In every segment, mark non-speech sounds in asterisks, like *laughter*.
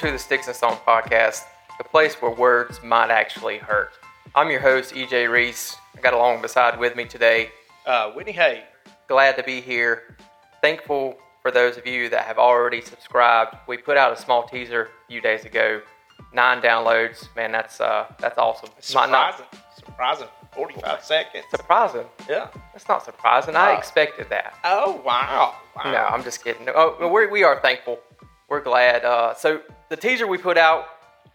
to the Sticks and Stone podcast, the place where words might actually hurt. I'm your host, EJ Reese. I got along beside with me today. Uh, Whitney Hay. Glad to be here. Thankful for those of you that have already subscribed. We put out a small teaser a few days ago. Nine downloads. Man, that's uh, that's awesome. Not- not- Surprising. Surprising. 45 seconds. surprising. Yeah. That's not surprising. I expected that. Oh, wow. wow. No, I'm just kidding. Oh, we're, we are thankful. We're glad. Uh, so the teaser we put out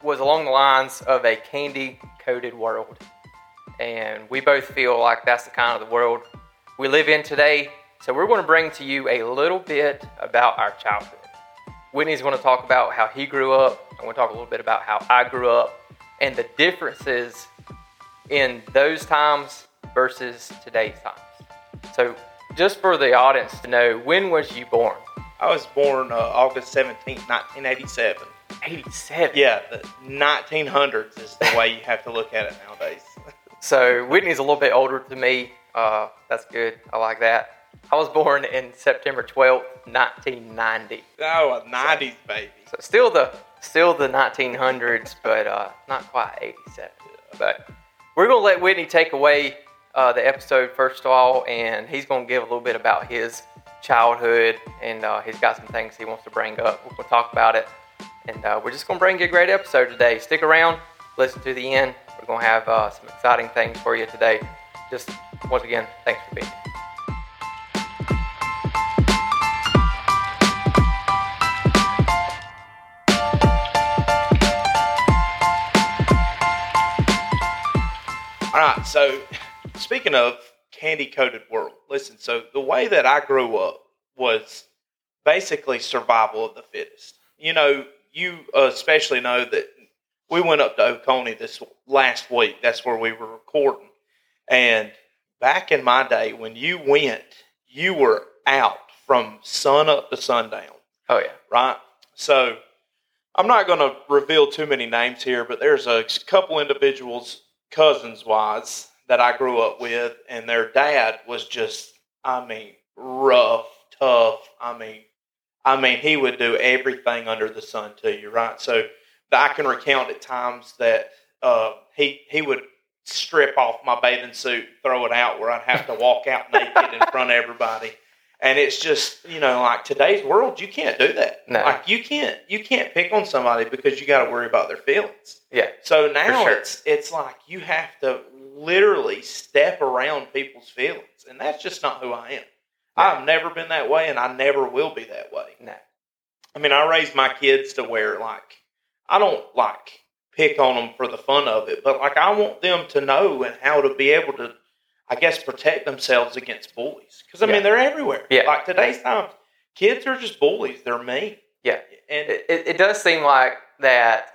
was along the lines of a candy coated world, and we both feel like that's the kind of the world we live in today. So we're going to bring to you a little bit about our childhood. Whitney's going to talk about how he grew up. I'm going to talk a little bit about how I grew up and the differences in those times versus today's times. So, just for the audience to know, when was you born? I was born uh, August 17th, 1987. 87. Yeah, the 1900s is the way you have to look at it nowadays. *laughs* So Whitney's a little bit older than me. Uh, that's good. I like that. I was born in September 12th, 1990. Oh, a 90s baby. So still the still the 1900s, but uh, not quite 87. But we're gonna let Whitney take away uh, the episode first of all, and he's gonna give a little bit about his childhood, and uh, he's got some things he wants to bring up. We're gonna talk about it, and uh, we're just gonna bring you a great episode today. Stick around, listen to the end. We're gonna have uh, some exciting things for you today. Just once again, thanks for being here. All right, so speaking of candy coated world, listen, so the way that I grew up was basically survival of the fittest. You know, you uh, especially know that we went up to Oconee this last week. That's where we were recording. And back in my day, when you went, you were out from sun up to sundown Oh yeah, right? So I'm not going to reveal too many names here, but there's a couple individuals, cousins wise, that I grew up with, and their dad was just, I mean, rough, tough. I mean, I mean, he would do everything under the sun to you, right? So I can recount at times that uh, he he would strip off my bathing suit, throw it out where I'd have to walk out *laughs* naked in front of everybody. And it's just, you know, like today's world, you can't do that. No. Like you can't you can't pick on somebody because you got to worry about their feelings. yeah, So now sure. it's it's like you have to literally step around people's feelings, and that's just not who I am. I've never been that way, and I never will be that way. no, I mean, I raised my kids to where like I don't like pick on them for the fun of it, but like I want them to know and how to be able to, I guess, protect themselves against bullies. Because I Yeah. mean, they're everywhere. Yeah. Like today's time, kids are just bullies. They're mean. Yeah. And it, it does seem like that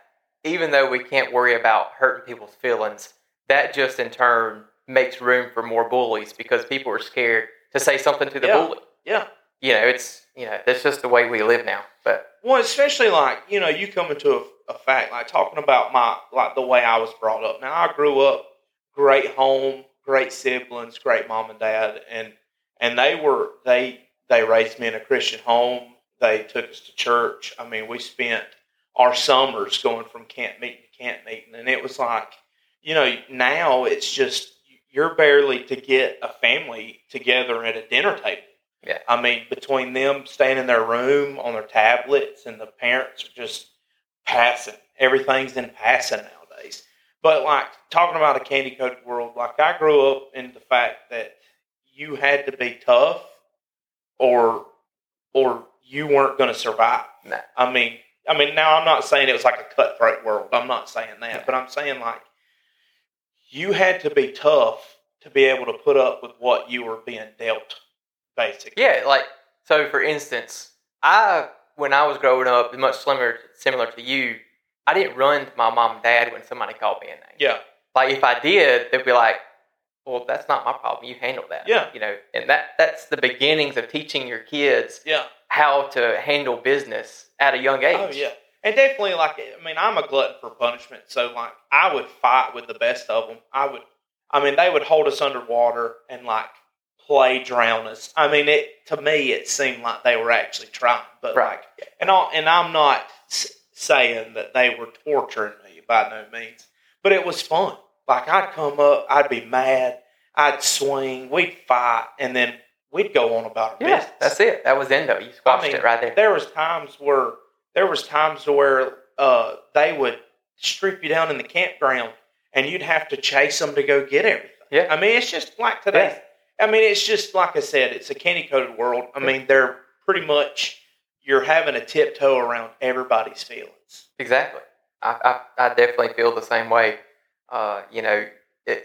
even though we can't worry about hurting people's feelings, that just in turn makes room for more bullies because people are scared to say something to the Yeah. bully. yeah. You know, it's you know, that's just the way we live now. But Well, especially like you know, you come into a, a fact like talking about my like the way I was brought up. Now I grew up great home, great siblings, great mom and dad, and and they were they they raised me in a Christian home. They took us to church. I mean, we spent our summers going from camp meeting to camp meeting, and it was like you know now it's just you're barely to get a family together at a dinner table. Yeah. I mean, between them staying in their room on their tablets and the parents are just passing. Everything's in passing nowadays. But like talking about a candy coated world, like I grew up in the fact that you had to be tough or or you weren't going to survive. nah, I mean, I mean, now I'm not saying it was like a cutthroat world. I'm not saying that, Yeah. but I'm saying like you had to be tough to be able to put up with what you were being dealt, basically. yeah, like so. For instance, I when I was growing up, much similar similar to you, I didn't run to my mom and dad when somebody called me a name. Yeah, Like if I did, they'd be like, "Well, that's not my problem. You handle that." Yeah. You know, and that that's the beginnings of teaching your kids yeah. how to handle business at a young oh, age. Oh yeah, and definitely like I mean, I'm a glutton for punishment, so like I would fight with the best of them. I would, I mean, they would hold us underwater and like play drown us. I mean, it to me it seemed like they were actually trying, but Right. like, and all, and I'm not s- saying that they were torturing me by no means, but it was fun. Like I'd come up, I'd be mad, I'd swing, we'd fight, and then we'd go on about our Yeah, business. that's it. That was Endo. You squashed mean, it right there. There was times where there was times where uh, they would strip you down in the campground, and you'd have to chase them to go get everything. Yeah. I mean, it's just like today. I mean, it's just like I said, it's a candy coated world. I mean, they're pretty much you're having a tiptoe around everybody's feelings. Exactly. I, I, I definitely feel the same way. Uh, you know,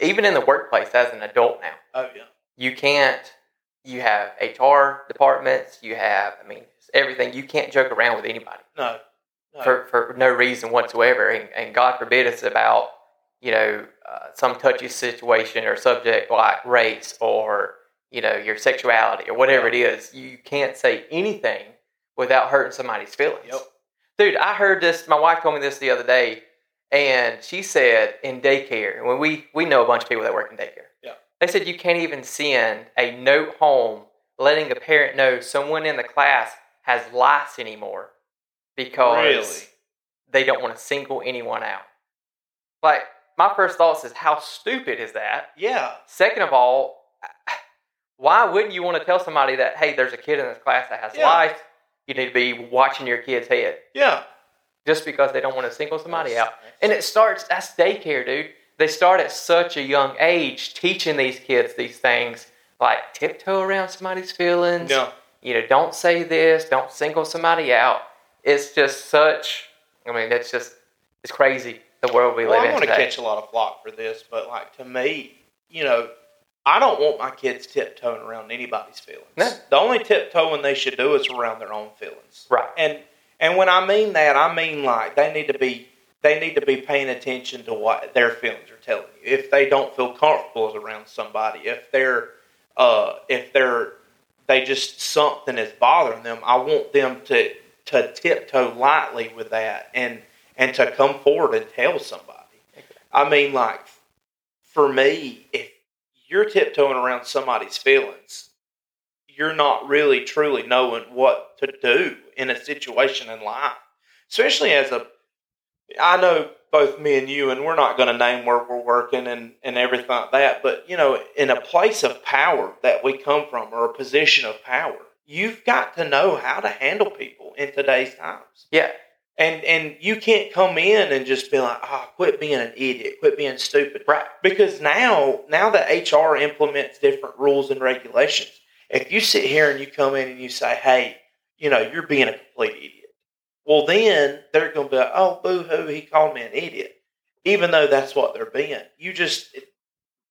even in the workplace as an adult now, Oh yeah, you can't, you have HR departments, you have, I mean, everything. You can't joke around with anybody no, no. for, for no reason whatsoever. And, and God forbid it's about, you know, uh, some touchy situation or subject like race or, you know, your sexuality or whatever it is. You can't say anything without hurting somebody's feelings. Yep. Dude, I heard this. My wife told me this the other day, and she said in daycare, when we we know a bunch of people that work in daycare. Yeah. They said you can't even send a note home letting a parent know someone in the class has lice anymore because Really? they don't want to single anyone out. Like my first thoughts is how stupid is that? yeah, Second of all, why wouldn't you want to tell somebody that hey, there's a kid in this class that has Yeah. lice? You need to be watching your kid's head yeah. just because they don't want to single somebody out. And it starts, that's daycare, dude. They start at such a young age teaching these kids these things like tiptoe around somebody's feelings. No, You know, don't say this, don't single somebody out. It's just such, I mean, it's just, it's crazy the world we live in. well, live I'm in going to catch a lot of flack for this, but like to me, you know, I don't want my kids tiptoeing around anybody's feelings. No. The only tiptoeing they should do is around their own feelings. Right. And and when I mean that, I mean like they need to be they need to be paying attention to what their feelings are telling you. If they don't feel comfortable around somebody, if they're uh, if they're they just something is bothering them, I want them to to tiptoe lightly with that and and to come forward and tell somebody. I mean, like for me, if you're tiptoeing around somebody's feelings, you're not really truly knowing what to do in a situation in life. Especially as a, I know both me and you, and we're not going to name where we're working and, and everything like that, but you know, in a place of power that we come from or a position of power, you've got to know how to handle people in today's times. Yeah. And and you can't come in and just be like, oh, quit being an idiot, quit being stupid. Right. Because now now that HR implements different rules and regulations, if you sit here and you come in and you say, hey, you know, you're being a complete idiot. Well, then they're going to be like, oh, boo hoo, he called me an idiot. Even though that's what they're being. You just, it,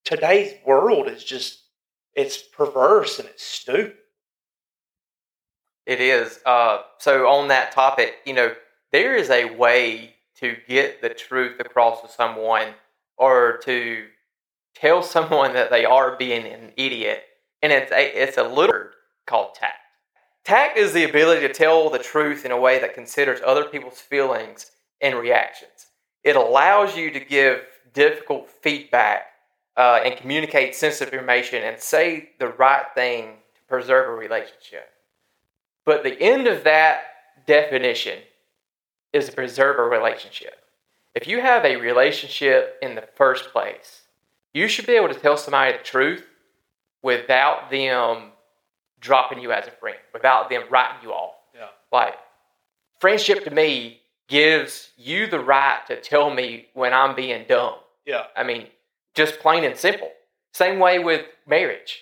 today's world is just, it's perverse and it's stupid. It is. Uh, so on that topic, you know, there is a way to get the truth across to someone or to tell *laughs* someone that they are being an idiot, and it's a it's a little called tact. Tact is the ability to tell the truth in a way that considers other people's feelings and reactions. It allows you to give difficult feedback uh, and communicate sensitive information and say the right thing to preserve a relationship. But the end of that definition is to preserve a relationship. If you have a relationship in the first place, you should be able to tell somebody the truth without them dropping you as a friend, without them writing you off. Yeah. Like, friendship to me gives you the right to tell me when I'm being dumb. Yeah. I mean, just plain and simple. Same way with marriage.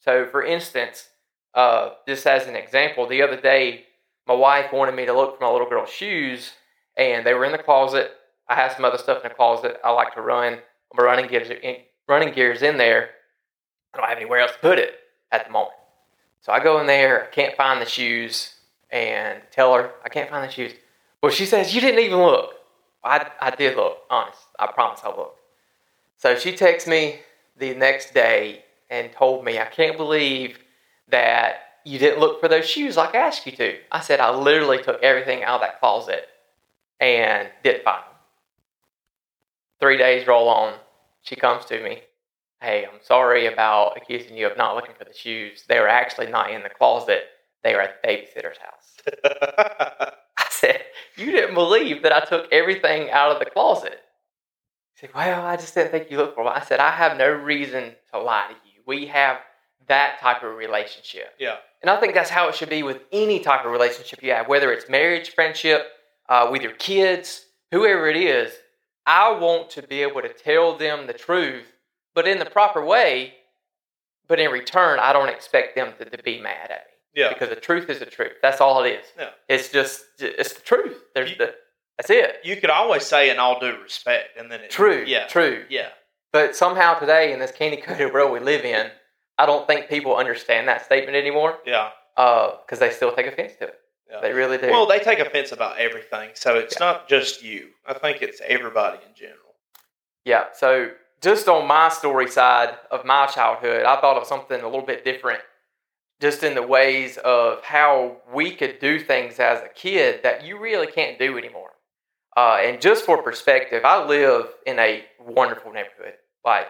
So, for instance, uh, just as an example, the other day, my wife wanted me to look for my little girl's shoes, and they were in the closet. I have some other stuff in the closet. I like to run my running gears, in, running gears in there. I don't have anywhere else to put it at the moment. So I go in there, I can't find the shoes, and tell her I can't find the shoes. Well, she says you didn't even look. I, I did look, honest. I promise I looked. So she texts me the next day and told me, I can't believe that you didn't look for those shoes like I asked you to. I said, I literally took everything out of that closet and didn't find them. Three days roll on. She comes to me. Hey, I'm sorry about accusing you of not looking for the shoes. They were actually not in the closet. They were at the babysitter's house. *laughs* I said, You didn't believe that I took everything out of the closet. He said, Well, I just didn't think you looked for it. I said, I have no reason to lie to you. We have that type of relationship. Yeah. And I think that's how it should be with any type of relationship you have, whether it's marriage, friendship, uh, with your kids, whoever it is. I want to be able to tell them the truth, but in the proper way. But in return, I don't expect them to, to be mad at me Yeah. because the truth is the truth. That's all it is. Yeah. It's just it's the truth. There's You- the that's it. You could always say in all due respect, and then it, True. Yeah. True. Yeah. But somehow today, in this candy coated *laughs* world we live in, I don't think people understand that statement anymore Yeah. Uh, because they still take offense to it. Yeah. They really do. Well, they take offense about everything, so it's not just you. I think it's everybody in general. Yeah. So just on my story side of my childhood, I thought of something a little bit different, just in the ways of how we could do things as a kid that you really can't do anymore. Uh, and just for perspective, I live in a wonderful neighborhood, like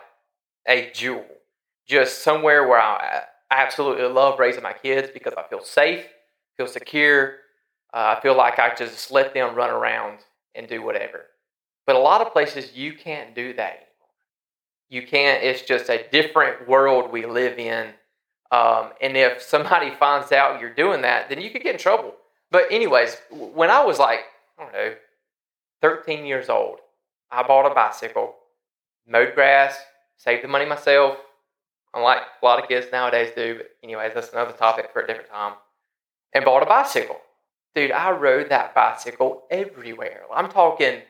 a jewel, just somewhere where I absolutely love raising my kids because I feel safe, feel secure. Uh, I feel like I just let them run around and do whatever. But a lot of places you can't do that. You can't. It's just a different world we live in. Um, and if somebody *laughs* finds out you're doing that, then you could get in trouble. But anyways, when I was like, I don't know, 13 years old, I bought a bicycle, mowed grass, saved the money myself, unlike a lot of kids nowadays do. But anyways, that's another topic for a different time. And bought a bicycle. Dude, I rode that bicycle everywhere. I'm talking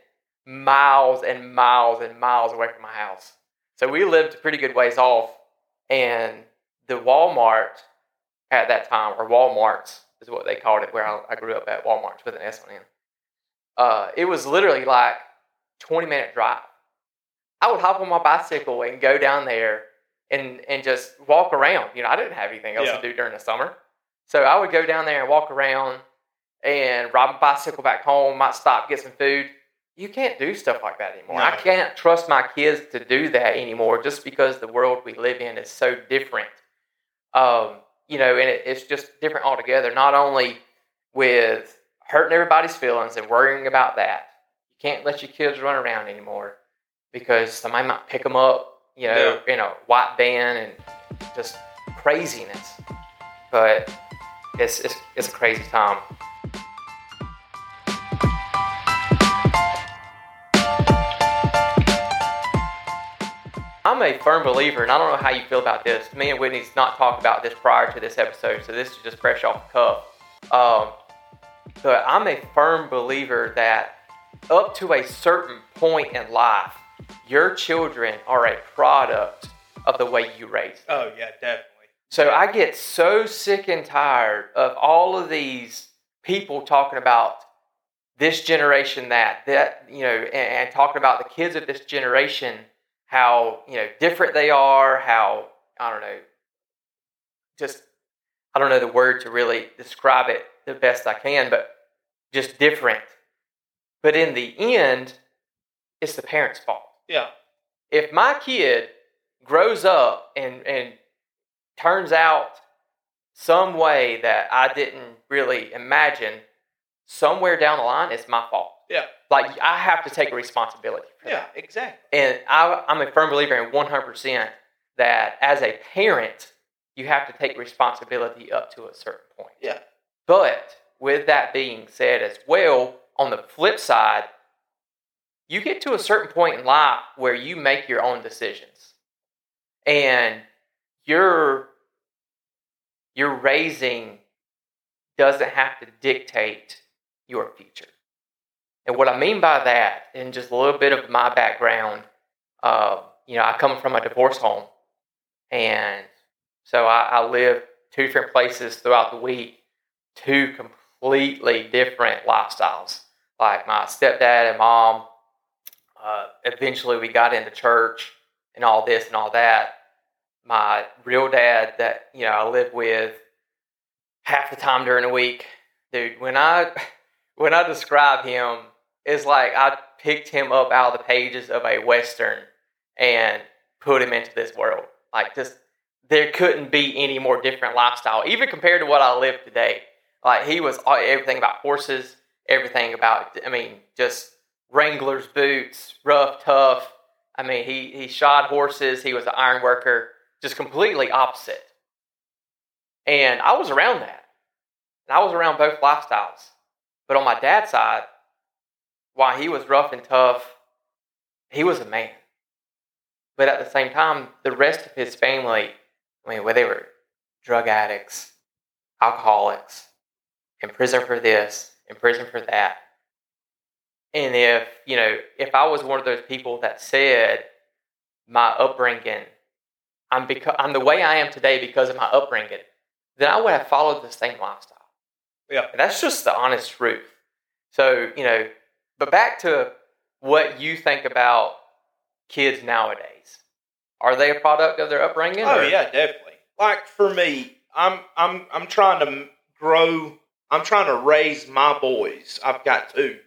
miles and miles and miles away from my house. So we lived pretty good ways off, and the Walmart at that time, or Walmarts is what they called it, where I, I grew up at Walmarts with an S on it. Uh, it was literally like 20 minute drive. I would hop on my bicycle and go down there and, and just walk around. You know, I didn't have anything else Yeah. to do during the summer. So I would go down there and walk around and ride my bicycle back home, might stop, get some food. You can't do stuff like that anymore. I can't trust my kids to do that anymore just because the world we live in is so different. Um, you know, and it, it's just different altogether, not only with hurting everybody's feelings and worrying about that. You can't let your kids run around anymore because somebody might pick them up, you know, in a white van and just craziness. But it's, it's, it's a crazy time. I'm a firm believer, and I don't know how you feel about this. Me and Whitney's not talked about this prior to this episode, so this is just fresh off the cuff. Um, but I'm a firm believer that up to a certain point in life, your children are a product of the way you raise them. Oh yeah, definitely. So I get so sick and tired of all of these people talking about this generation that that you know and, and talking about the kids of this generation how you know different they are how I don't know just I don't know the word to really describe it the best I can but just different but in the end it's the parents fault Yeah. if my kid grows up and and turns out some way that I didn't really imagine, somewhere down the line, it's my fault. Yeah. Like I have to take responsibility for Yeah. that. Exactly. And I, I'm a firm believer in 100% that as a parent, you have to take responsibility up to a certain point. Yeah. But with that being said as well, on the flip side, you get to a certain point in life where you make your own decisions. And your your raising doesn't have to dictate your future. And what I mean by that, and just a little bit of my background, uh, you know, I come from a divorce home, and so I, I live two different places throughout the week, two completely different lifestyles. Like my stepdad and mom, uh, eventually we got into church and all this and all that. My real dad that you know I live with half the time during the week, dude. When I *laughs* when I describe him, it's like I picked him up out of the pages of a western and put him into this world. Like just there couldn't be any more different lifestyle, even compared to what I live today. Like he was everything about horses, everything about. I mean, just Wrangler's boots, rough, tough. I mean, he he shod horses. He was an iron worker, just completely opposite. And I was around that, and I was around both lifestyles. But on my dad's side, while he was rough and tough, he was a man. But at the same time, the rest of his family, I mean, where they were drug addicts, alcoholics, in prison for this, in prison for that. And if, you know, if I was one of those people that said my upbringing, I'm, beca- I'm the way I am today because of my upbringing, then I would have followed the same lifestyle. Yeah. And that's just the honest truth. So, you know, but back to what you think about kids nowadays. Are they a product of their upbringing? Oh or- yeah, definitely. Like for me, I'm I'm I'm trying to grow. I'm trying to raise my boys. I've got two,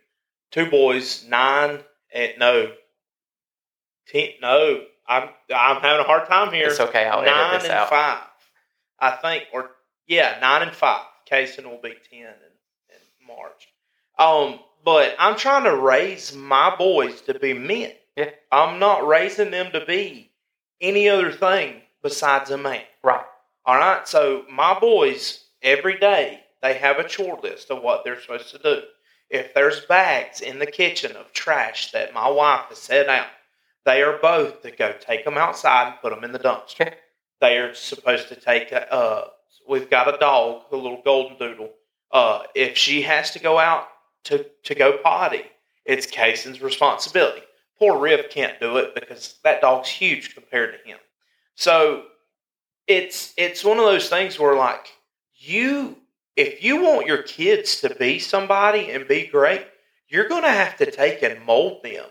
two boys, nine and no, ten. No, I'm I'm having a hard time here. It's okay. I'll nine edit this and out. five, I think, or yeah, nine and five. Kaysen will be ten in, in March. Um, but I'm trying to raise my boys to be men. Yeah. I'm not raising them to be any other thing besides a man. Right. All right. So my boys every day they have a chore list of what they're supposed to do. If there's bags in the kitchen of trash that my wife has set out, they are both to go take them outside and put them in the dumpster. Okay. They are supposed to take. A, uh, we've got a dog, a little golden doodle. Uh, if she has to go out to to go potty, it's Kaysen's responsibility. Poor Riv can't do it because that dog's huge compared to him. So it's it's one of those things where like you if you want your kids to be somebody and be great, you're going to have to take and mold them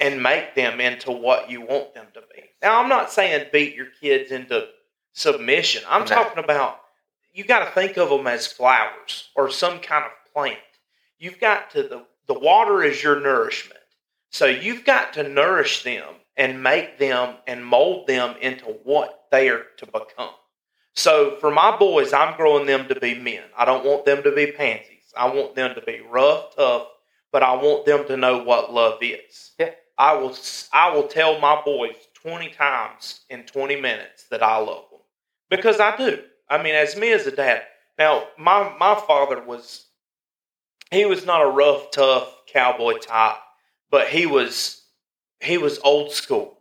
and make them into what you want them to be. Now, I'm not saying beat your kids into submission. I'm No. talking about you got to think of them as flowers or some kind of plant. You've got to the the water is your nourishment. So you've got to nourish them and make them and mold them into what they are to become. So for my boys, I'm growing them to be men. I don't want them to be pansies. I want them to be rough, tough, but I want them to know what love is. Yeah. I will I will tell my boys 20 times in 20 minutes that I love them. Because I do. I mean, as me as a dad. Now, my my father was he was not a rough, tough cowboy type, but he was he was old school.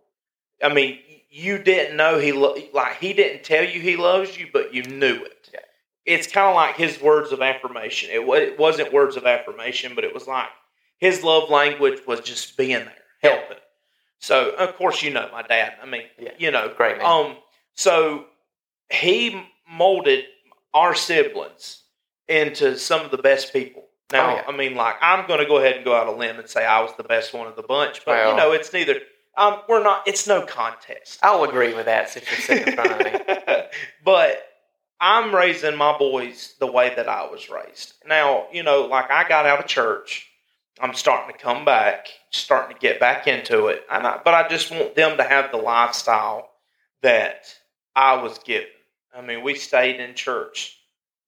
I mean, you didn't know he lo- like he didn't tell you he loves you, but you knew it. Yeah. It's kind of like his words of affirmation. It, wa- it wasn't words of affirmation, but it was like his love language was just being there, helping. So, of course, you know my dad. I mean, Yeah. you know, Great man. um, so he molded our siblings into some of the best people. Now, Oh, yeah. I mean, like I'm going to go ahead and go out on a limb and say I was the best one of the bunch, but you know, it's neither. Um, we're not. It's no contest. I'll agree with that since you're sitting in front of me. *laughs* but I'm raising my boys the way that I was raised. Now, you know, like I got out of church. I'm starting to come back, starting to get back into it. And I, but I just want them to have the lifestyle that I was given. I mean, we stayed in church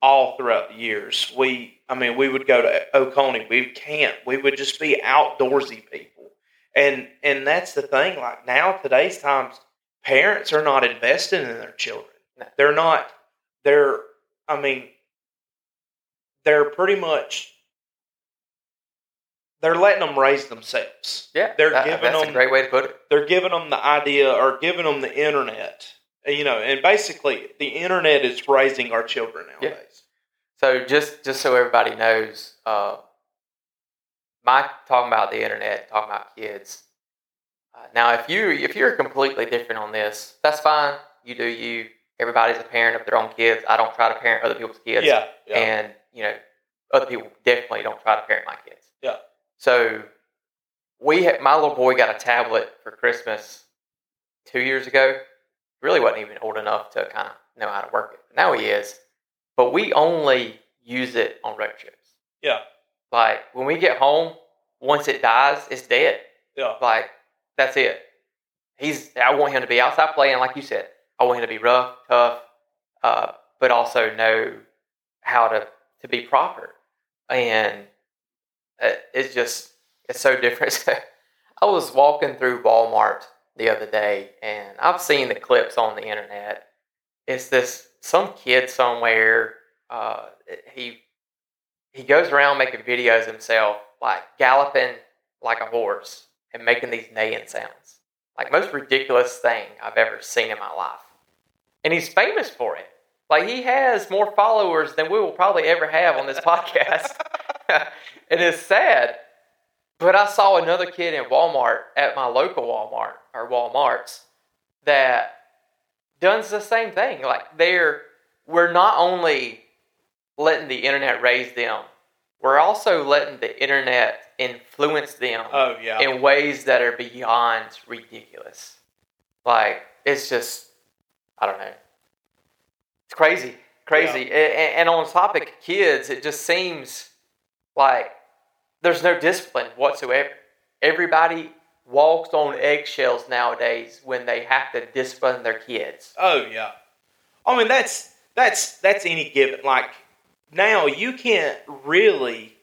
all throughout the years. We, I mean, we would go to Oconee. We would camp. We would just be outdoorsy people. And and that's the thing. Like now, today's times, parents are not investing in their children. They're not. They're. I mean, they're pretty much. They're letting them raise themselves. Yeah, They're that- giving that's them- a great way to put it. They're giving them the idea or giving them the internet. You know, and basically, the internet is raising our children nowadays. Yeah. So just just so everybody knows, uh, Mike talking about the internet, talking about kids. Uh, now, if you if you're completely different on this, that's fine. You do you. Everybody's a parent of their own kids. I don't try to parent other people's kids. Yeah, yeah. and you know other people definitely don't try to parent my kids Yeah. so we had, my little boy got a tablet for christmas two years ago really wasn't even old enough to kind of know how to work it. Now he is but we only use it on road trips. Yeah, like when we get home once it dies it's dead. Yeah, like that's it. He's i want him to be outside playing like you said. I want him to be rough tough uh, but also know how to to be proper. And It's just it's so different. *laughs* I was walking through Walmart the other day, and I've seen the clips on the internet. It's this some kid somewhere. Uh, he he goes around making videos himself, like galloping like a horse and making these neighing sounds, like most ridiculous thing I've ever seen in my life. And he's famous for it. Like he has more followers than we will probably ever have on this podcast. *laughs* and it's sad. But I saw another kid in Walmart at my local Walmart or Walmarts that does the same thing. Like they're we're not only letting the internet raise them, we're also letting the internet influence them Oh yeah. in ways that are beyond ridiculous. Like it's just, I don't know. It's crazy, crazy. A- And, on the topic of kids, it just seems like there's no discipline whatsoever. Everybody walks on eggshells nowadays when they have to discipline their kids. Oh yeah. I mean that's that's that's any given like now you can't really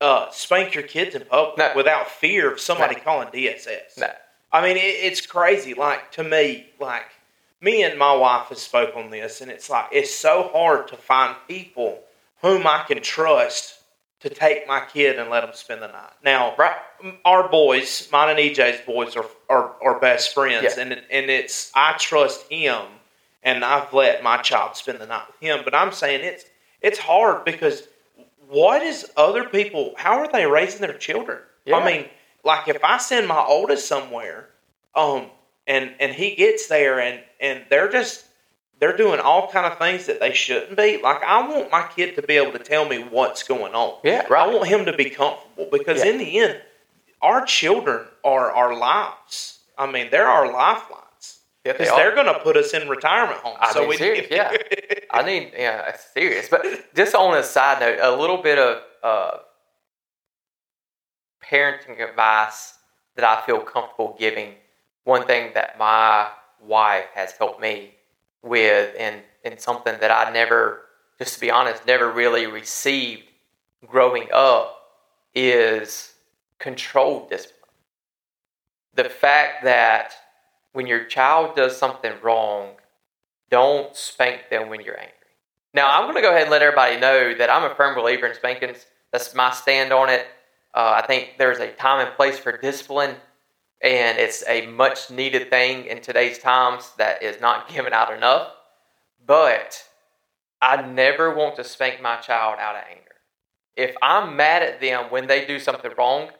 uh, spank your kids in public No. without fear of somebody No. calling DSS. No. I mean it, it's crazy. Like to me, like me and my wife have spoke on this, and it's like it's so hard to find people whom I can trust to take my kid and let them spend the night. Now, Right. our boys, mine and EJ's boys, are are, are best friends, Yeah. and and it's I trust him, and I've let my child spend the night with him. But I'm saying it's it's hard because what is other people? How are they raising their children? Yeah. I mean, like if I send my oldest somewhere, um, and and he gets there, and and they're just they're doing all kind of things that they shouldn't be. Like I want my kid to be able to tell me what's going on. Yeah, I want him to be comfortable because Yeah. in the end, our children are our lives. I mean, they're our lifelines Yeah, they because they're going to put us in retirement homes. I so mean, we serious, yeah. *laughs* I need, yeah, serious. But just on a side note, a little bit of uh, parenting advice that I feel comfortable giving. One thing that my wife has helped me with, and, and something that I never, just to be honest, never really received growing up, is controlled discipline. The fact that when your child does something wrong, don't spank them when you're angry. Now, I'm going to go ahead and let everybody know that I'm a firm believer in spankings. That's my stand on it. Uh, I think there's a time and place for discipline, and it's a much needed thing in today's times that is not *laughs* given out enough. But I never want to spank my child out of anger. If I'm mad at them when they do something wrong,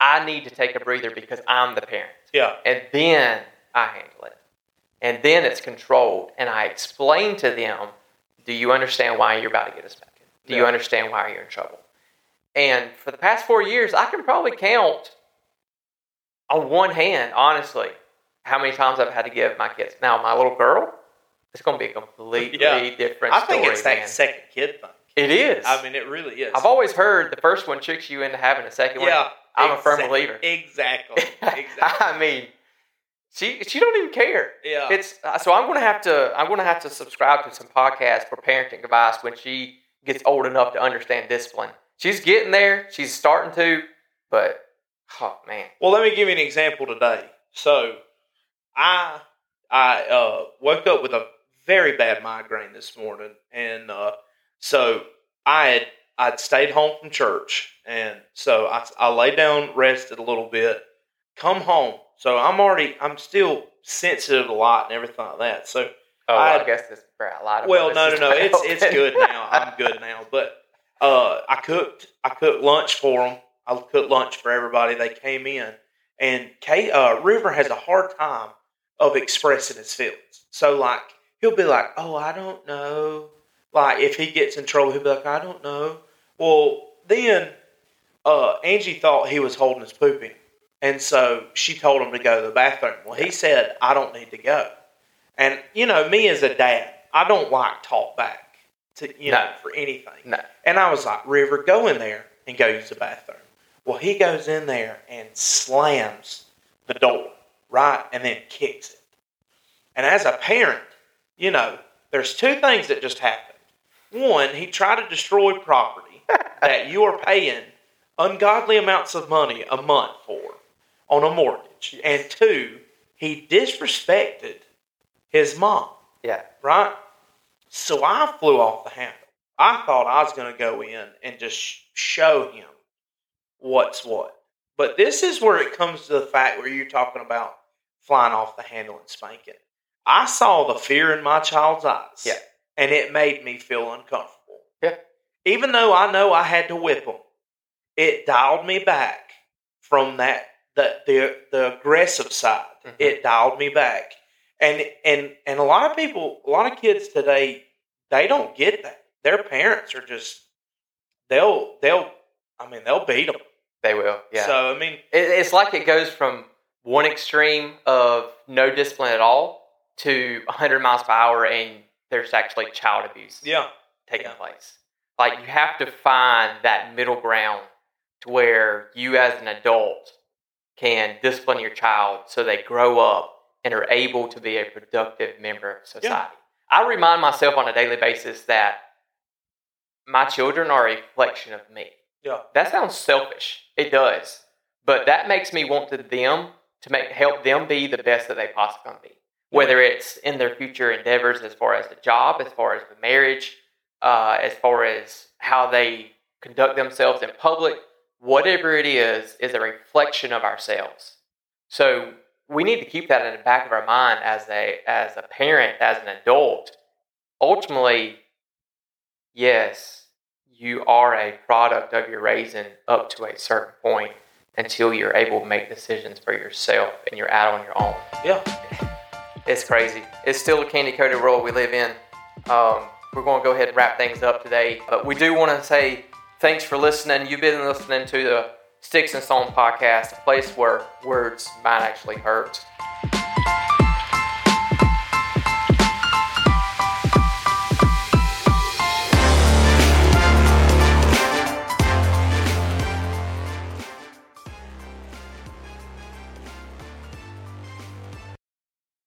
I need to take a breather because I'm the parent yeah, and then I handle it. And then it's controlled, and I explain to them, do you understand why you're about to get a spanking? Do you understand why you're in trouble? And for the past four years, I can probably count on one hand, honestly, how many times I've had to give my kids. Now, my little girl, it's going to be a completely Yeah. different I story. think it's that man. second kid thing. It is. I mean, it really is. I've always heard the first one tricks you into having a second one. yeah, I'm a firm believer. Exactly, *laughs* exactly. I mean, she she don't even care. Yeah. It's uh, so I'm gonna have to I'm gonna have to subscribe to some podcasts for parenting advice when she gets old enough to understand discipline. She's getting there. She's starting to, but oh man, Well, let me give you an example today. So, I I uh, woke up with a very bad migraine this morning, and uh, so I had I'd stayed home from church, and so I I lay down, rested a little bit, come home. So I'm already I'm still sensitive a lot and everything like that. So oh, I- I, guess this for a lot of well, no, no, no. It's it's *laughs* good now. I'm good now. But uh, I cooked I cooked lunch for them. I cooked lunch for everybody. They came in, and Kay, uh, River has a hard time of expressing his feelings. So like he'll be like, "Oh, I don't know." Like if he gets in trouble, he'll be like, "I don't know." Well, then uh, Angie thought he was holding his poop in, and so she told him to go to the bathroom. Well, he said, "I don't need to go." And you know, me as a dad, I don't like talk back to you know for anything. No. And I was like, River, go in there and go use the bathroom. Well, he goes in there and slams the door, right, and then kicks it. And as a parent, you know, there's two things that just happened. One, he tried to destroy property *laughs* that you are paying ungodly amounts of money a month for on a mortgage. And two, he disrespected his mom, Yeah. right? So I flew off the handle. I thought I was going to go in and just show him what's what. But this is where it comes to the fact where you're talking about flying off the handle and spanking. I saw the fear in my child's eyes. Yeah. And it made me feel uncomfortable. Yeah. Even though I know I had to whip him, it dialed me back from that the the, the aggressive side. Mhm. It dialed me back. And and and a lot of people, a lot of kids today, they don't get that. Their parents are just they'll they'll I mean they'll beat them. They will. Yeah. So I mean, It, it's like it goes from one extreme of no discipline at all to 100 miles per hour and there's actually child abuse yeah, taking Yeah. place. Like you have to find that middle ground to where you as an adult can discipline your child so they grow up and are able to be a productive member of society. I remind myself on a daily basis that my children are a reflection of me. Yeah, That sounds selfish. It does. But that makes me want to them to make help them be the best that they possibly can be. Whether it's in their future endeavors as far as the job, as far as the marriage, uh, as far as how they conduct themselves in public, whatever it is, is a reflection of ourselves. So we need to keep that in the back of our mind as a as a parent, as an adult. Ultimately, yes, you are a product of your raising up to a certain point until you're able to make decisions for yourself and you're out on your own. yeah. It's crazy. It's still a candy coated world we live in. Um, we're going to go ahead and wrap things up today, but we do want to say thanks for listening. You've been listening to the Sticks and Stone podcast, a place where words might actually hurt.